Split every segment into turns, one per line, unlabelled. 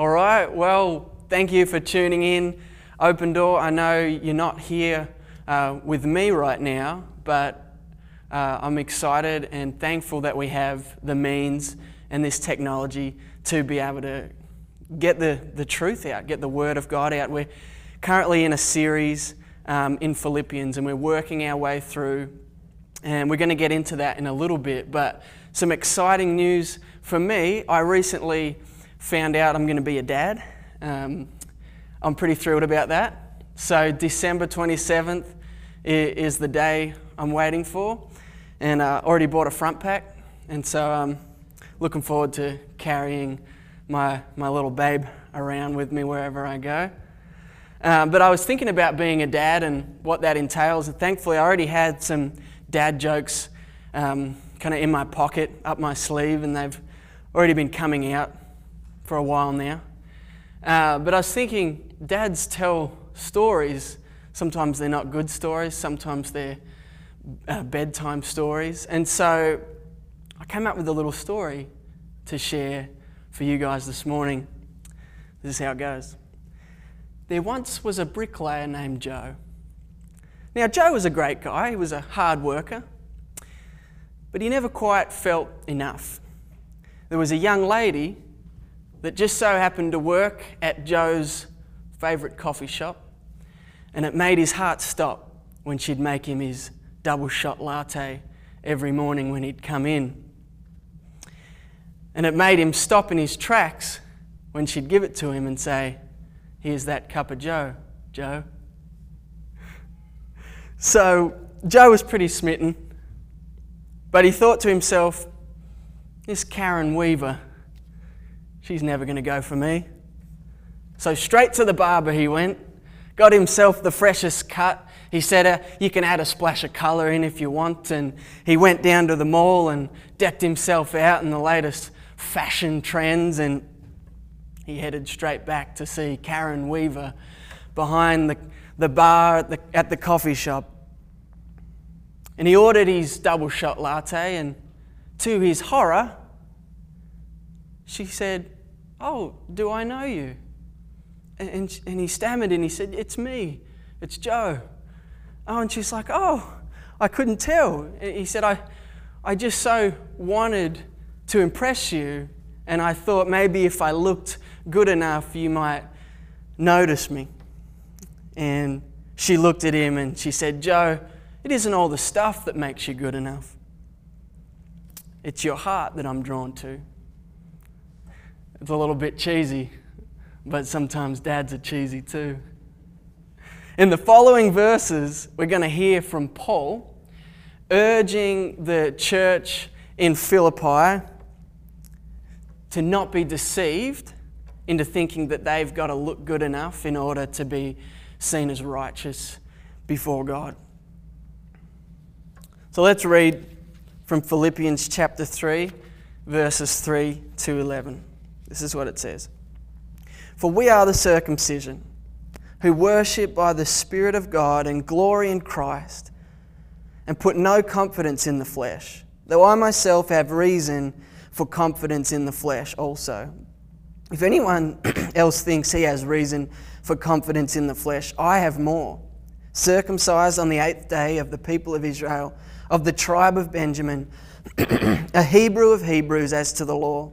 All right, well, thank you for tuning in. Open Door, I know you're not here uh, with me right now, but uh, I'm excited and thankful that we have the means and this technology to be able to get the, the truth out, get the Word of God out. We're currently in a series um, in Philippians and we're working our way through, and we're going to get into that in a little bit. But some exciting news for me I recently found out I'm going to be a dad. Um, I'm pretty thrilled about that. So, December 27th is the day I'm waiting for, and I uh, already bought a front pack, and so I'm looking forward to carrying my, my little babe around with me wherever I go. Um, but I was thinking about being a dad and what that entails, and thankfully, I already had some dad jokes um, kind of in my pocket, up my sleeve, and they've already been coming out for a while now. Uh, but I was thinking, dads tell stories. Sometimes they're not good stories, sometimes they're uh, bedtime stories. And so I came up with a little story to share for you guys this morning. This is how it goes. There once was a bricklayer named Joe. Now, Joe was a great guy, he was a hard worker, but he never quite felt enough. There was a young lady that just so happened to work at Joe's favourite coffee shop, and it made his heart stop when she'd make him his double shot latte every morning when he'd come in. And it made him stop in his tracks when she'd give it to him and say, Here's that cup of Joe, Joe. So Joe was pretty smitten, but he thought to himself, This Karen Weaver, she's never going to go for me. So straight to the barber he went, got himself the freshest cut. He said, uh, You can add a splash of colour in if you want. And he went down to the mall and decked himself out in the latest fashion trends. And he headed straight back to see Karen Weaver behind the, the bar at the, at the coffee shop. And he ordered his double shot latte. And to his horror, she said, Oh, do I know you? And, and he stammered and he said, It's me, it's Joe. Oh, and she's like, Oh, I couldn't tell. He said, I, I just so wanted to impress you, and I thought maybe if I looked good enough, you might notice me. And she looked at him and she said, Joe, it isn't all the stuff that makes you good enough. It's your heart that I'm drawn to. It's a little bit cheesy, but sometimes dads are cheesy too. In the following verses, we're going to hear from Paul urging the church in Philippi to not be deceived into thinking that they've got to look good enough in order to be seen as righteous before God. So let's read from Philippians chapter 3, verses 3 to 11. This is what it says For we are the circumcision, who worship by the Spirit of God and glory in Christ, and put no confidence in the flesh, though I myself have reason for confidence in the flesh also. If anyone else thinks he has reason for confidence in the flesh, I have more. Circumcised on the eighth day of the people of Israel, of the tribe of Benjamin, a Hebrew of Hebrews as to the law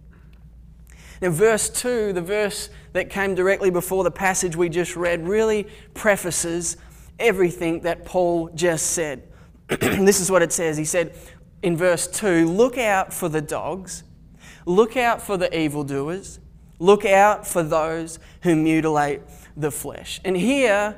Now, verse 2, the verse that came directly before the passage we just read, really prefaces everything that Paul just said. this is what it says. He said in verse 2 Look out for the dogs, look out for the evildoers, look out for those who mutilate the flesh. And here,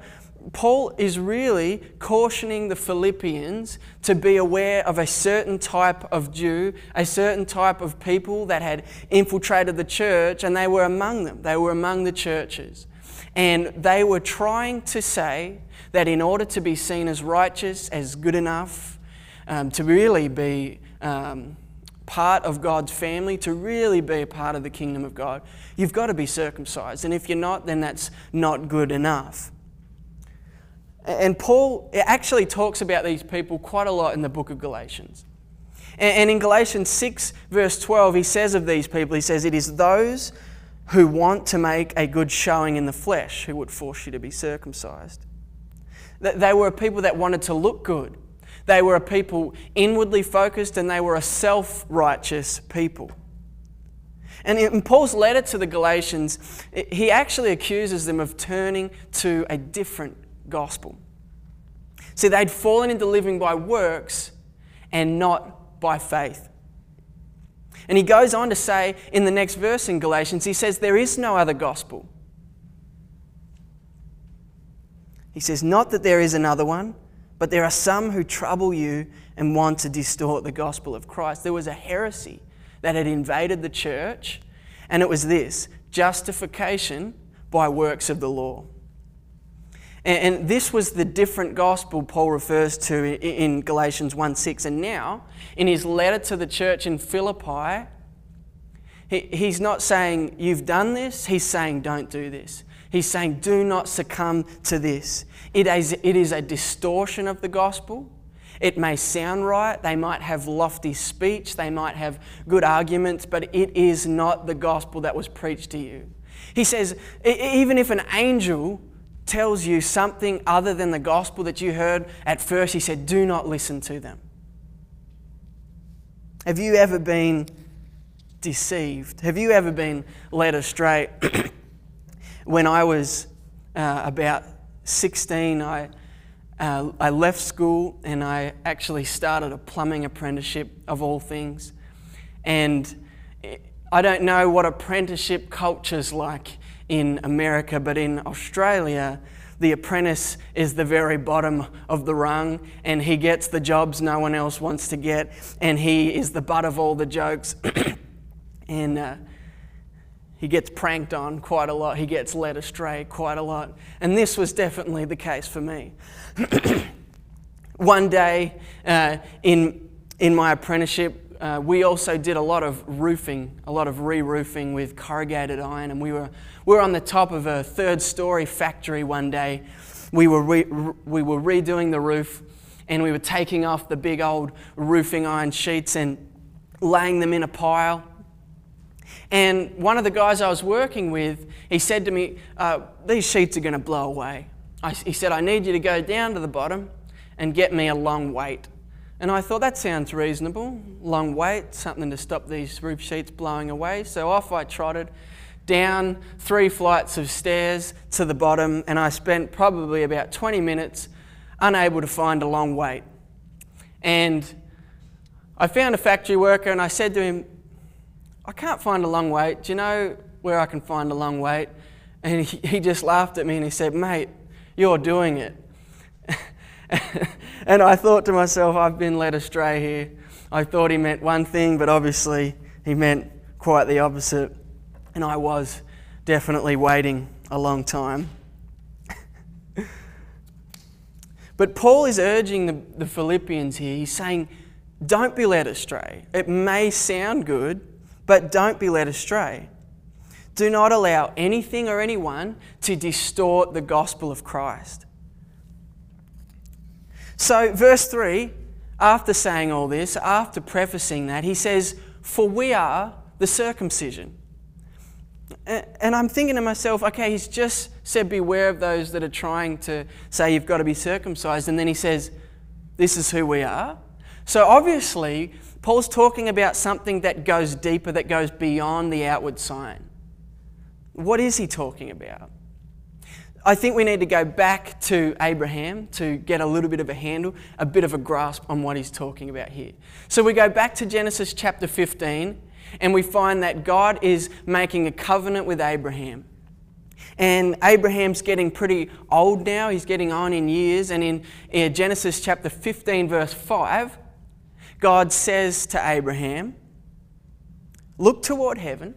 Paul is really cautioning the Philippians to be aware of a certain type of Jew, a certain type of people that had infiltrated the church, and they were among them. They were among the churches. And they were trying to say that in order to be seen as righteous, as good enough, um, to really be um, part of God's family, to really be a part of the kingdom of God, you've got to be circumcised. And if you're not, then that's not good enough. And Paul actually talks about these people quite a lot in the book of Galatians. And in Galatians 6, verse 12, he says of these people, he says, It is those who want to make a good showing in the flesh who would force you to be circumcised. They were a people that wanted to look good. They were a people inwardly focused and they were a self righteous people. And in Paul's letter to the Galatians, he actually accuses them of turning to a different gospel. See, they'd fallen into living by works and not by faith. And he goes on to say in the next verse in Galatians, he says, There is no other gospel. He says, Not that there is another one, but there are some who trouble you and want to distort the gospel of Christ. There was a heresy that had invaded the church, and it was this justification by works of the law. And, this was the different gospel Paul refers to in Galatians 1 6. And now, in his letter to the church in Philippi, he's not saying, You've done this. He's saying, Don't do this. He's saying, Do not succumb to this. It is, it is a distortion of the gospel. It may sound right, they might have lofty speech, they might have good arguments, but it is not the gospel that was preached to you. He says, even if an angel tells you something other than the gospel that you heard at first, he said, do not listen to them. Have you ever been deceived? Have you ever been led astray? when I was uh, about 16, I, uh, I left school and I actually started a plumbing apprenticeship of all things. And I don't know what apprenticeship culture's like in America, but in Australia, the apprentice is the very bottom of the rung and he gets the jobs no one else wants to get and he is the butt of all the jokes. And uh, he gets pranked on quite a lot. He gets led astray quite a lot. And this was definitely the case for me. One day uh, in, in my apprenticeship uh, we also did a lot of roofing, a lot of re roofing with corrugated iron, and we were, we were on the top of a third story factory one day. We were, re, we were redoing the roof, and we were taking off the big old roofing iron sheets and laying them in a pile. And one of the guys I was working with, he said to me, uh, These sheets are going to blow away. I, he said, I need you to go down to the bottom and get me a long weight. And I thought that sounds reasonable. Long wait, something to stop these roof sheets blowing away. So off I trotted down three flights of stairs to the bottom, and I spent probably about 20 minutes unable to find a long wait. And I found a factory worker and I said to him, I can't find a long wait. Do you know where I can find a long wait? And he, just laughed at me and he said, Mate, you're doing it. and I thought to myself, I've been led astray here. I thought he meant one thing, but obviously he meant quite the opposite. And I was definitely waiting a long time. but Paul is urging the, the Philippians here. He's saying, don't be led astray. It may sound good, but don't be led astray. Do not allow anything or anyone to distort the gospel of Christ. So, verse 3, after saying all this, after prefacing that, he says, For we are the circumcision. And I'm thinking to myself, okay, he's just said, Beware of those that are trying to say you've got to be circumcised. And then he says, This is who we are. So obviously, Paul's talking about something that goes deeper, that goes beyond the outward sign. What is he talking about? I think we need to go back to Abraham to get a little bit of a handle, a bit of a grasp on what he's talking about here. So we go back to Genesis chapter 15 and we find that God is making a covenant with Abraham. And Abraham's getting pretty old now, he's getting on in years. And in, in Genesis chapter 15, verse 5, God says to Abraham, Look toward heaven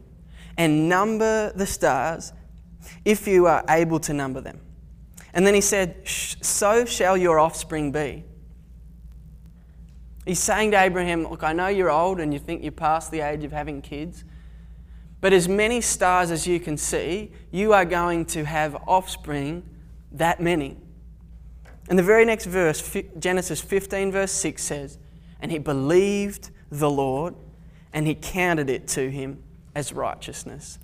and number the stars if you are able to number them. And then he said, So shall your offspring be. He's saying to Abraham, Look, I know you're old and you think you're past the age of having kids, but as many stars as you can see, you are going to have offspring that many. And the very next verse, Genesis 15, verse 6 says, And he believed the Lord, and he counted it to him as righteousness.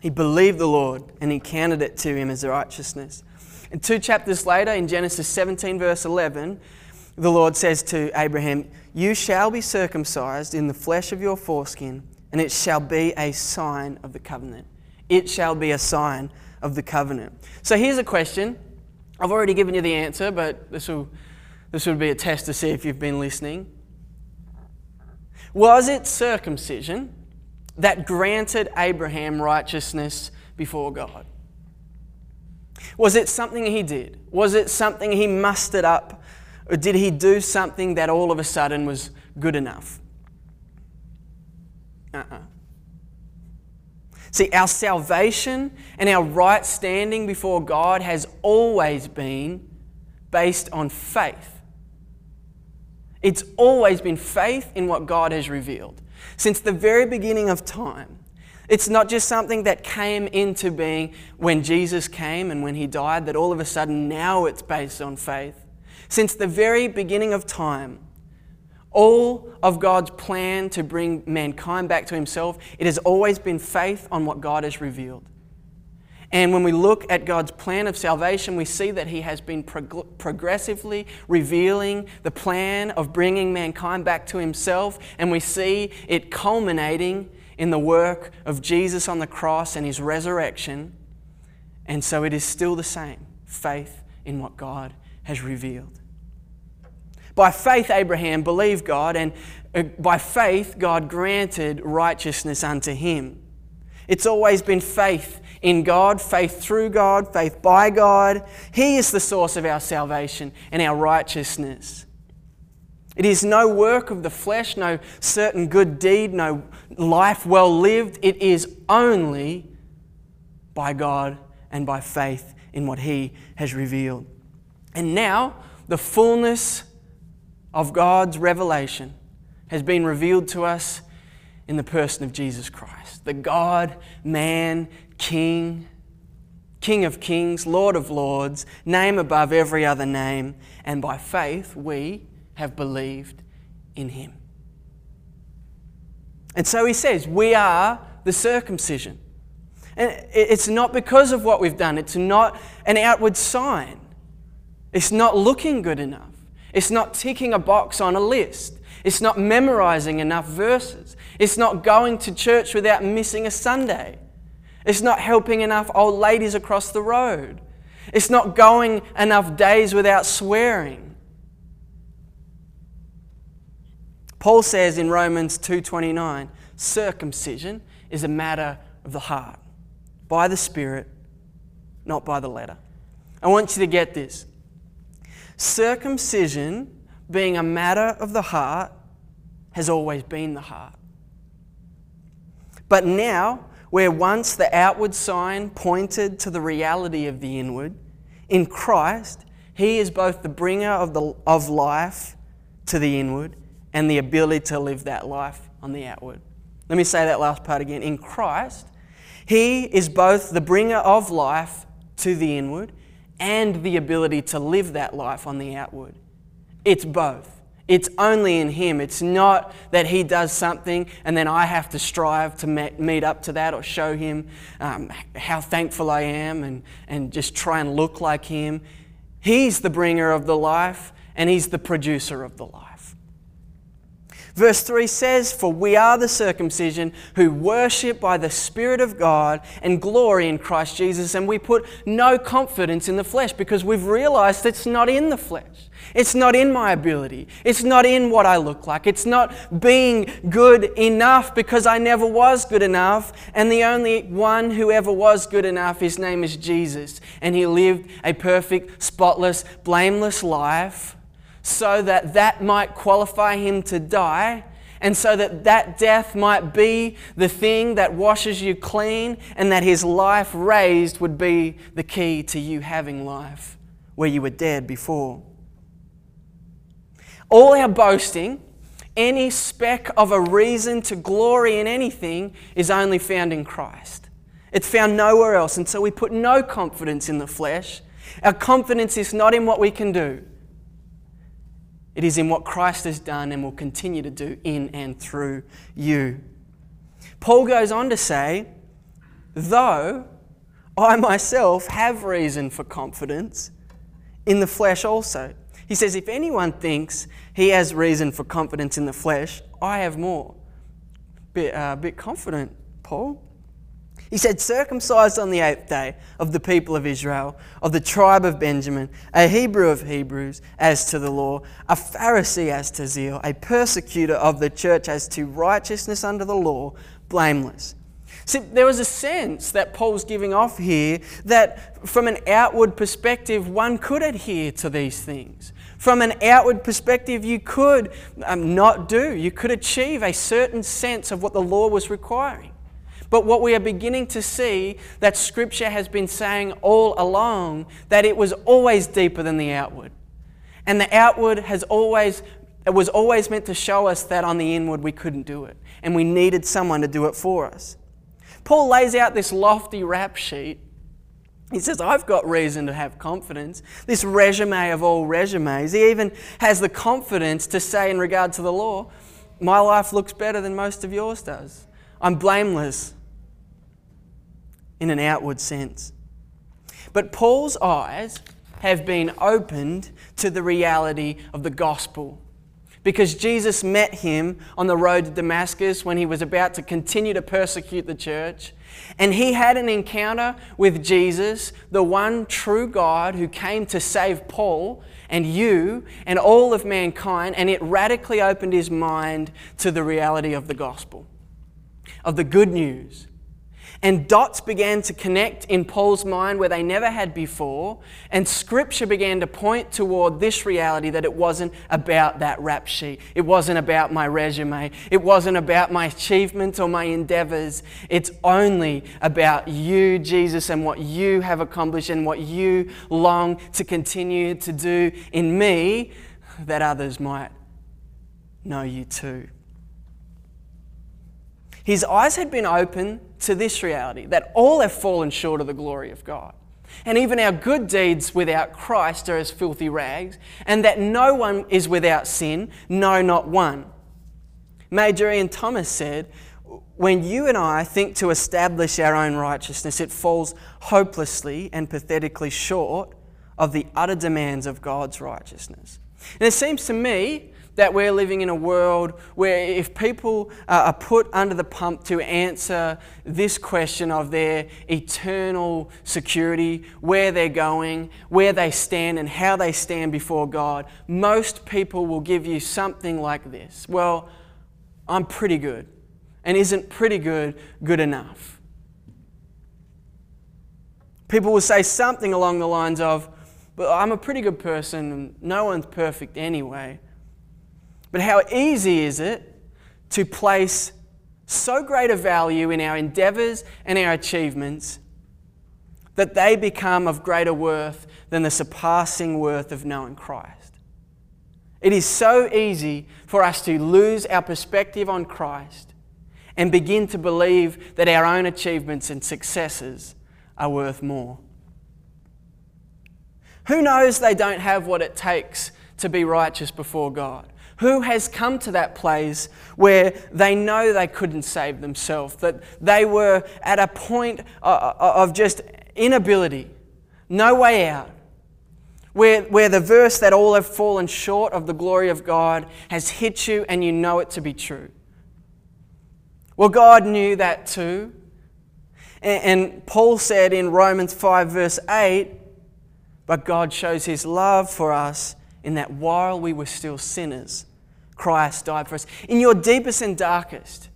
He believed the Lord and he counted it to him as righteousness. And two chapters later, in Genesis 17, verse 11, the Lord says to Abraham, You shall be circumcised in the flesh of your foreskin, and it shall be a sign of the covenant. It shall be a sign of the covenant. So here's a question. I've already given you the answer, but this will, this will be a test to see if you've been listening. Was it circumcision that granted Abraham righteousness before God? Was it something he did? Was it something he mustered up? Or did he do something that all of a sudden was good enough? Uh uh-uh. uh See, our salvation and our right standing before God has always been based on faith. It's always been faith in what God has revealed. Since the very beginning of time, it's not just something that came into being when Jesus came and when he died, that all of a sudden now it's based on faith. Since the very beginning of time, all of God's plan to bring mankind back to himself, it has always been faith on what God has revealed. And when we look at God's plan of salvation, we see that He has been prog- progressively revealing the plan of bringing mankind back to Himself. And we see it culminating in the work of Jesus on the cross and His resurrection. And so it is still the same faith in what God has revealed. By faith, Abraham believed God, and uh, by faith, God granted righteousness unto him. It's always been faith in God, faith through God, faith by God. He is the source of our salvation and our righteousness. It is no work of the flesh, no certain good deed, no life well lived. It is only by God and by faith in what He has revealed. And now, the fullness of God's revelation has been revealed to us in the person of Jesus Christ, the God, man, King, King of kings, Lord of lords, name above every other name, and by faith we have believed in him. And so he says, We are the circumcision. And it's not because of what we've done, it's not an outward sign. It's not looking good enough. It's not ticking a box on a list. It's not memorizing enough verses. It's not going to church without missing a Sunday. It's not helping enough old ladies across the road. It's not going enough days without swearing. Paul says in Romans 2:29, circumcision is a matter of the heart, by the spirit, not by the letter. I want you to get this. Circumcision being a matter of the heart has always been the heart. But now where once the outward sign pointed to the reality of the inward, in Christ, He is both the bringer of, the, of life to the inward and the ability to live that life on the outward. Let me say that last part again. In Christ, He is both the bringer of life to the inward and the ability to live that life on the outward. It's both. It's only in Him. It's not that He does something and then I have to strive to meet up to that or show Him um, how thankful I am and, and just try and look like Him. He's the bringer of the life and He's the producer of the life. Verse 3 says, For we are the circumcision who worship by the Spirit of God and glory in Christ Jesus, and we put no confidence in the flesh because we've realized it's not in the flesh. It's not in my ability. It's not in what I look like. It's not being good enough because I never was good enough. And the only one who ever was good enough, his name is Jesus. And he lived a perfect, spotless, blameless life so that that might qualify him to die and so that that death might be the thing that washes you clean and that his life raised would be the key to you having life where you were dead before. All our boasting, any speck of a reason to glory in anything, is only found in Christ. It's found nowhere else. And so we put no confidence in the flesh. Our confidence is not in what we can do, it is in what Christ has done and will continue to do in and through you. Paul goes on to say, though I myself have reason for confidence in the flesh also. He says, if anyone thinks he has reason for confidence in the flesh, I have more. Bit, uh, bit confident, Paul. He said, circumcised on the eighth day of the people of Israel, of the tribe of Benjamin, a Hebrew of Hebrews as to the law, a Pharisee as to zeal, a persecutor of the church as to righteousness under the law, blameless. See, there was a sense that Paul's giving off here that from an outward perspective, one could adhere to these things. From an outward perspective, you could um, not do, you could achieve a certain sense of what the law was requiring. But what we are beginning to see that Scripture has been saying all along that it was always deeper than the outward. And the outward has always it was always meant to show us that on the inward we couldn't do it and we needed someone to do it for us. Paul lays out this lofty rap sheet. He says, I've got reason to have confidence. This resume of all resumes. He even has the confidence to say, in regard to the law, my life looks better than most of yours does. I'm blameless in an outward sense. But Paul's eyes have been opened to the reality of the gospel because Jesus met him on the road to Damascus when he was about to continue to persecute the church. And he had an encounter with Jesus, the one true God who came to save Paul and you and all of mankind, and it radically opened his mind to the reality of the gospel, of the good news and dots began to connect in Paul's mind where they never had before. And scripture began to point toward this reality that it wasn't about that rap sheet. It wasn't about my resume. It wasn't about my achievements or my endeavors. It's only about you, Jesus, and what you have accomplished and what you long to continue to do in me that others might know you too. His eyes had been open to this reality that all have fallen short of the glory of God. And even our good deeds without Christ are as filthy rags, and that no one is without sin, no, not one. Major Ian Thomas said, When you and I think to establish our own righteousness, it falls hopelessly and pathetically short of the utter demands of God's righteousness. And it seems to me that we're living in a world where if people are put under the pump to answer this question of their eternal security, where they're going, where they stand, and how they stand before God, most people will give you something like this Well, I'm pretty good. And isn't pretty good good enough? People will say something along the lines of, but I'm a pretty good person, and no one's perfect anyway. But how easy is it to place so great a value in our endeavors and our achievements that they become of greater worth than the surpassing worth of knowing Christ? It is so easy for us to lose our perspective on Christ and begin to believe that our own achievements and successes are worth more. Who knows they don't have what it takes to be righteous before God? Who has come to that place where they know they couldn't save themselves, that they were at a point uh, uh, of just inability, no way out? Where, where the verse that all have fallen short of the glory of God has hit you and you know it to be true. Well, God knew that too. And, and Paul said in Romans 5, verse 8, but God shows his love for us in that while we were still sinners, Christ died for us. In your deepest and darkest,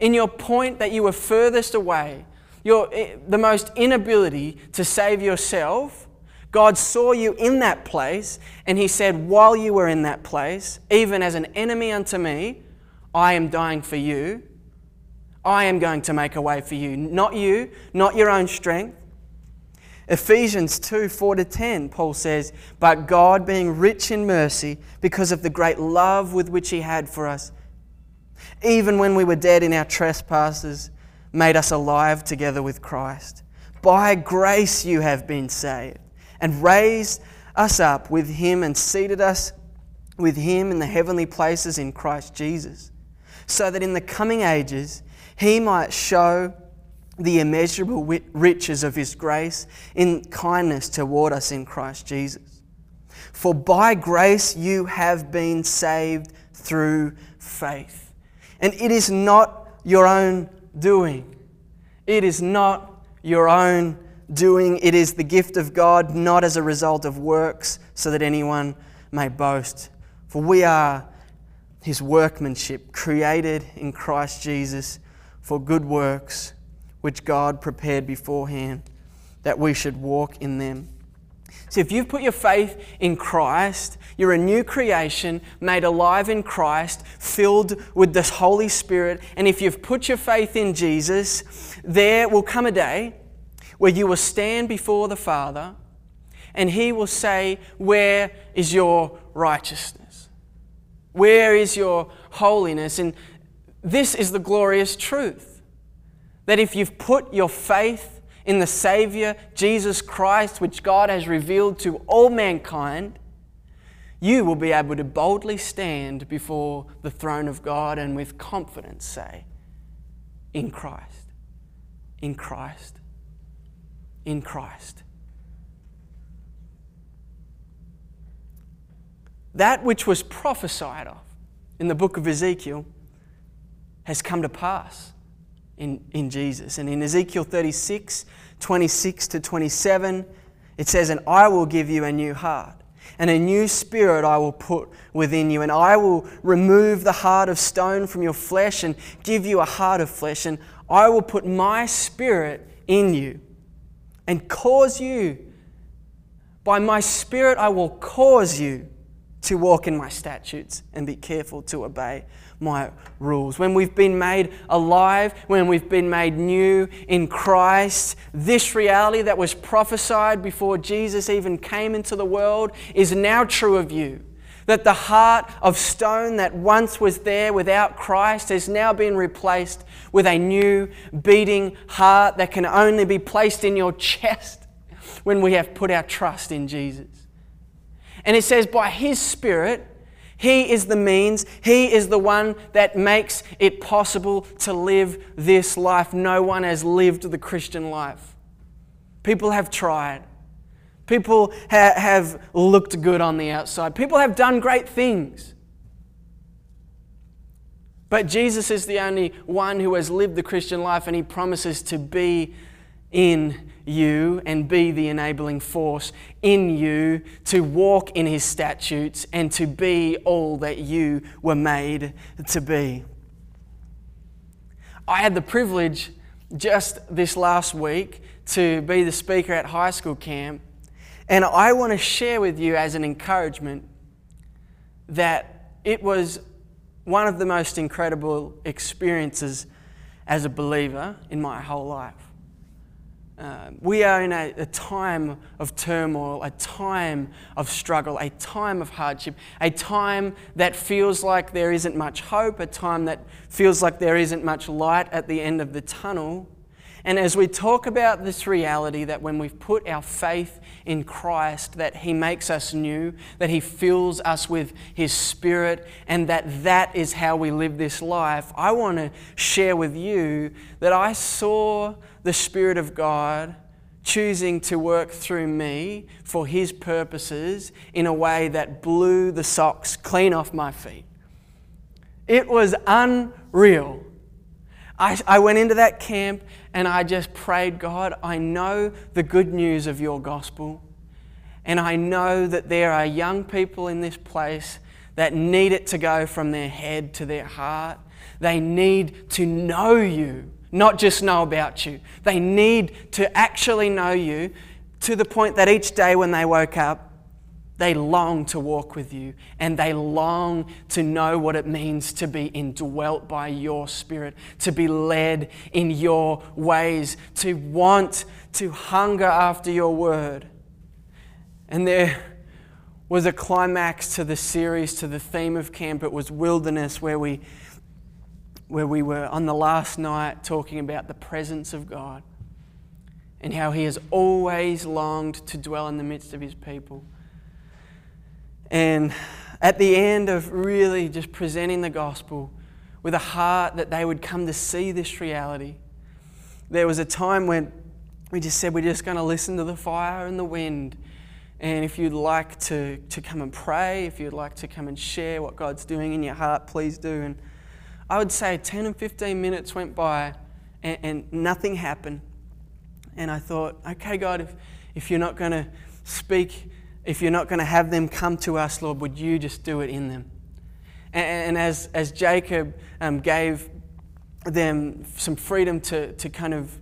in your point that you were furthest away, your, eh, the most inability to save yourself, God saw you in that place, and He said, While you were in that place, even as an enemy unto me, I am dying for you. I am going to make a way for you. Not you, not your own strength. Ephesians 2 4 to 10, Paul says, But God, being rich in mercy, because of the great love with which He had for us, even when we were dead in our trespasses, made us alive together with Christ. By grace you have been saved, and raised us up with him and seated us with him in the heavenly places in Christ Jesus, so that in the coming ages he might show the immeasurable riches of his grace in kindness toward us in Christ Jesus. For by grace you have been saved through faith and it is not your own doing. It is not your own doing. It is the gift of God, not as a result of works, so that anyone may boast. For we are his workmanship, created in Christ Jesus for good works, which God prepared beforehand that we should walk in them. So, if you've put your faith in Christ, you're a new creation, made alive in Christ, filled with the Holy Spirit. And if you've put your faith in Jesus, there will come a day where you will stand before the Father and He will say, Where is your righteousness? Where is your holiness? And this is the glorious truth that if you've put your faith in the Savior, Jesus Christ, which God has revealed to all mankind, you will be able to boldly stand before the throne of God and with confidence say, In Christ, in Christ, in Christ. That which was prophesied of in the book of Ezekiel has come to pass in, in Jesus. And in Ezekiel 36, 26 to 27, it says, And I will give you a new heart, and a new spirit I will put within you, and I will remove the heart of stone from your flesh and give you a heart of flesh, and I will put my spirit in you and cause you, by my spirit, I will cause you to walk in my statutes and be careful to obey my rules. When we've been made alive, when we've been made new in Christ, this reality that was prophesied before Jesus even came into the world is now true of you. That the heart of stone that once was there without Christ has now been replaced with a new beating heart that can only be placed in your chest when we have put our trust in Jesus. And it says, by His Spirit, He is the means, He is the one that makes it possible to live this life. No one has lived the Christian life. People have tried. People ha- have looked good on the outside. People have done great things. But Jesus is the only one who has lived the Christian life, and He promises to be in you and be the enabling force in you to walk in his statutes and to be all that you were made to be. I had the privilege just this last week to be the speaker at high school camp, and I want to share with you as an encouragement that it was one of the most incredible experiences as a believer in my whole life. Uh, we are in a, a, time of turmoil, a time of struggle, a time of hardship, a time that feels like there isn't much hope, a time that feels like there isn't much light at the end of the tunnel. And as we talk about this reality that when we've put our faith in Christ, that He makes us new, that He fills us with His Spirit, and that that is how we live this life, I want to share with you that I saw the Spirit of God choosing to work through me for His purposes in a way that blew the socks clean off my feet. It was unreal. I, I went into that camp and I just prayed, God, I know the good news of your gospel. And I know that there are young people in this place that need it to go from their head to their heart. They need to know you not just know about you. They need to actually know you to the point that each day when they woke up, they long to walk with you and they long to know what it means to be indwelt by your spirit, to be led in your ways, to want to hunger after your word. And there was a climax to the series, to the theme of camp. It was wilderness, where we where we were on the last night talking about the presence of God and how He has always longed to dwell in the midst of His people. And at the end of really just presenting the gospel with a heart that they would come to see this reality, there was a time when we just said we're just going to listen to the fire and the wind. And if you'd like to, to come and pray, if you'd like to come and share what God's doing in your heart, please do. And I would say 10 and 15 minutes went by and, and nothing happened. And I thought, okay, God, if, if you're not going to speak, if you're not going to have them come to us, Lord, would you just do it in them? And, and as, as Jacob um, gave them some freedom to, to kind of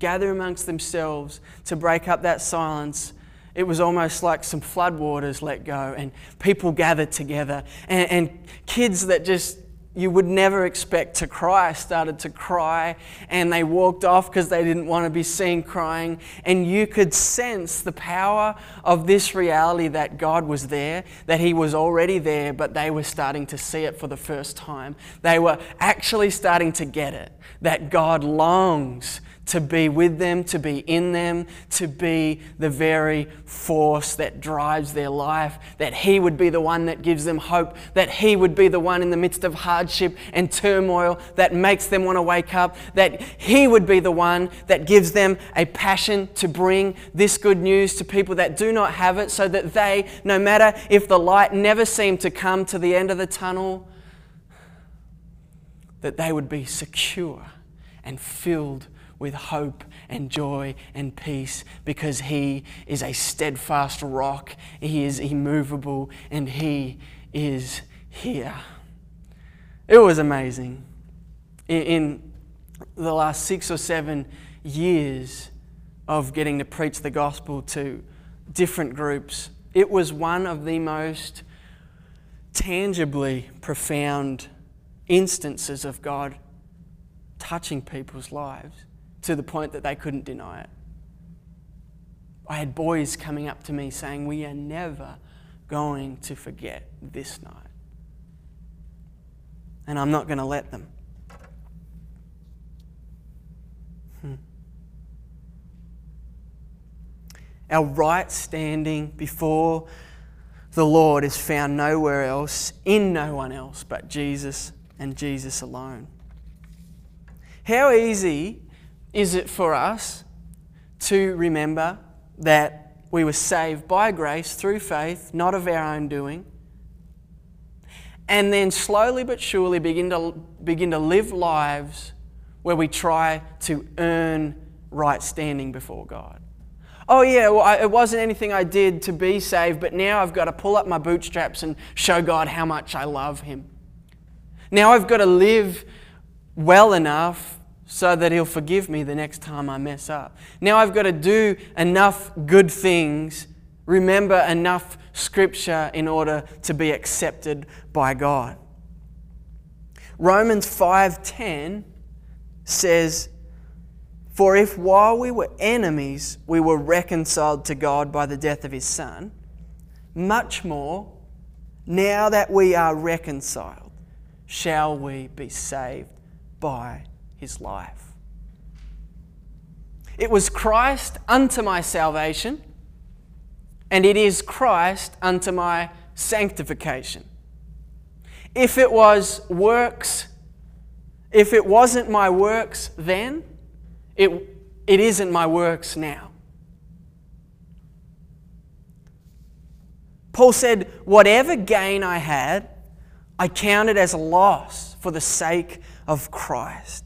gather amongst themselves, to break up that silence, it was almost like some floodwaters let go and people gathered together. And, and kids that just you would never expect to cry started to cry and they walked off because they didn't want to be seen crying. And you could sense the power of this reality that God was there, that He was already there, but they were starting to see it for the first time. They were actually starting to get it that God longs to be with them, to be in them, to be the very force that drives their life, that He would be the one that gives them hope, that He would be the one in the midst of hardship and turmoil that makes them want to wake up, that He would be the one that gives them a passion to bring this good news to people that do not have it, so that they, no matter if the light never seemed to come to the end of the tunnel, that they would be secure and filled with hope and joy and peace because He is a steadfast rock, He is immovable, and He is here. It was amazing. In the last six or seven years of getting to preach the gospel to different groups, it was one of the most tangibly profound instances of God touching people's lives to the point that they couldn't deny it. I had boys coming up to me saying, We are never going to forget this night. And I'm not going to let them. Hmm. Our right standing before the Lord is found nowhere else, in no one else but Jesus and Jesus alone. How easy is it for us to remember that we were saved by grace through faith, not of our own doing, and then slowly but surely begin to, begin to live lives where we try to earn right standing before God? Oh, yeah, well, I, it wasn't anything I did to be saved, but now I've got to pull up my bootstraps and show God how much I love Him. Now I've got to live well enough so that He'll forgive me the next time I mess up. Now I've got to do enough good things, remember enough scripture in order to be accepted by God. Romans 5:10 says, "For if while we were enemies we were reconciled to God by the death of his son, much more now that we are reconciled shall we be saved by his life. It was Christ unto my salvation, and it is Christ unto my sanctification. If it was works, if it wasn't my works then, it, it isn't my works now. Paul said, Whatever gain I had, I counted as a loss for the sake of Christ.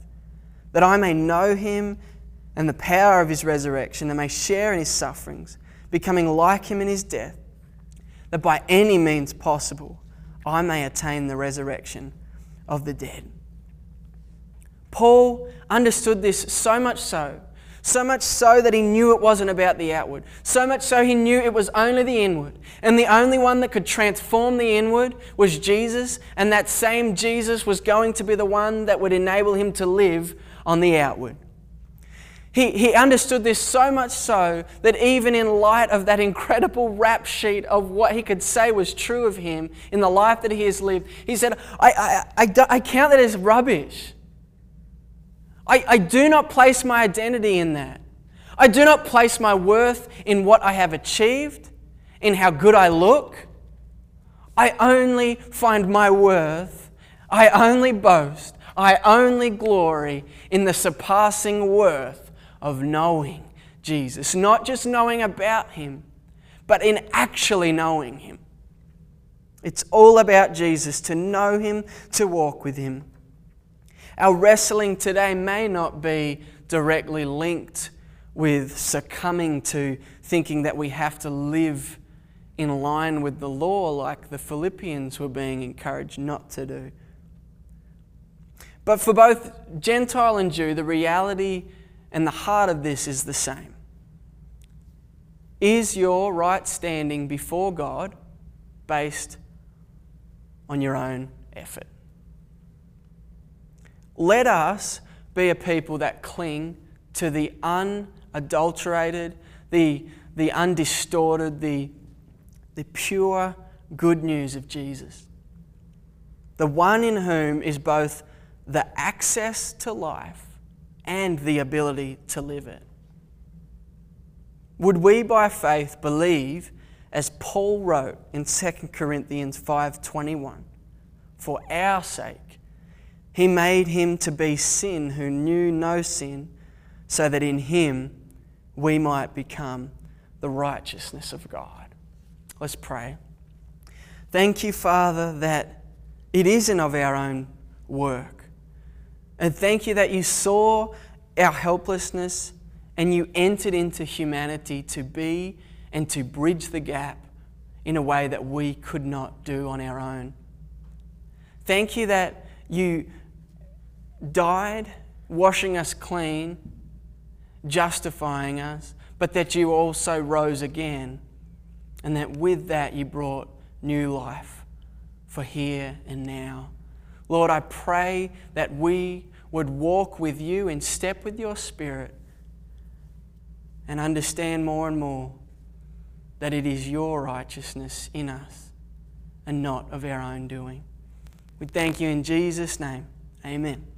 that I may know him and the power of his resurrection and may share in his sufferings, becoming like him in his death, that by any means possible I may attain the resurrection of the dead. Paul understood this so much so, so much so that he knew it wasn't about the outward, so much so he knew it was only the inward. And the only one that could transform the inward was Jesus, and that same Jesus was going to be the one that would enable him to live on the outward. He, he understood this so much so that even in light of that incredible rap sheet of what he could say was true of him in the life that he has lived, he said, I, I, I, I count that as rubbish. I, I do not place my identity in that. I do not place my worth in what I have achieved, in how good I look. I only find my worth, I only boast, I only glory in the surpassing worth of knowing Jesus. Not just knowing about Him, but in actually knowing Him. It's all about Jesus, to know Him, to walk with Him. Our wrestling today may not be directly linked with succumbing to thinking that we have to live in line with the law like the Philippians were being encouraged not to do. But for both Gentile and Jew, the reality and the heart of this is the same. Is your right standing before God based on your own effort? Let us be a people that cling to the unadulterated, the, the undistorted, the, the pure good news of Jesus. The one in whom is both the access to life and the ability to live it. Would we by faith believe as Paul wrote in 2 Corinthians 5:21 for our sake he made him to be sin who knew no sin so that in him we might become the righteousness of God. Let's pray. Thank you Father that it isn't of our own work and thank you that you saw our helplessness and you entered into humanity to be and to bridge the gap in a way that we could not do on our own. Thank you that you died, washing us clean, justifying us, but that you also rose again, and that with that you brought new life for here and now. Lord, I pray that we would walk with you in step with your Spirit and understand more and more that it is your righteousness in us and not of our own doing. We thank you in Jesus' name. Amen.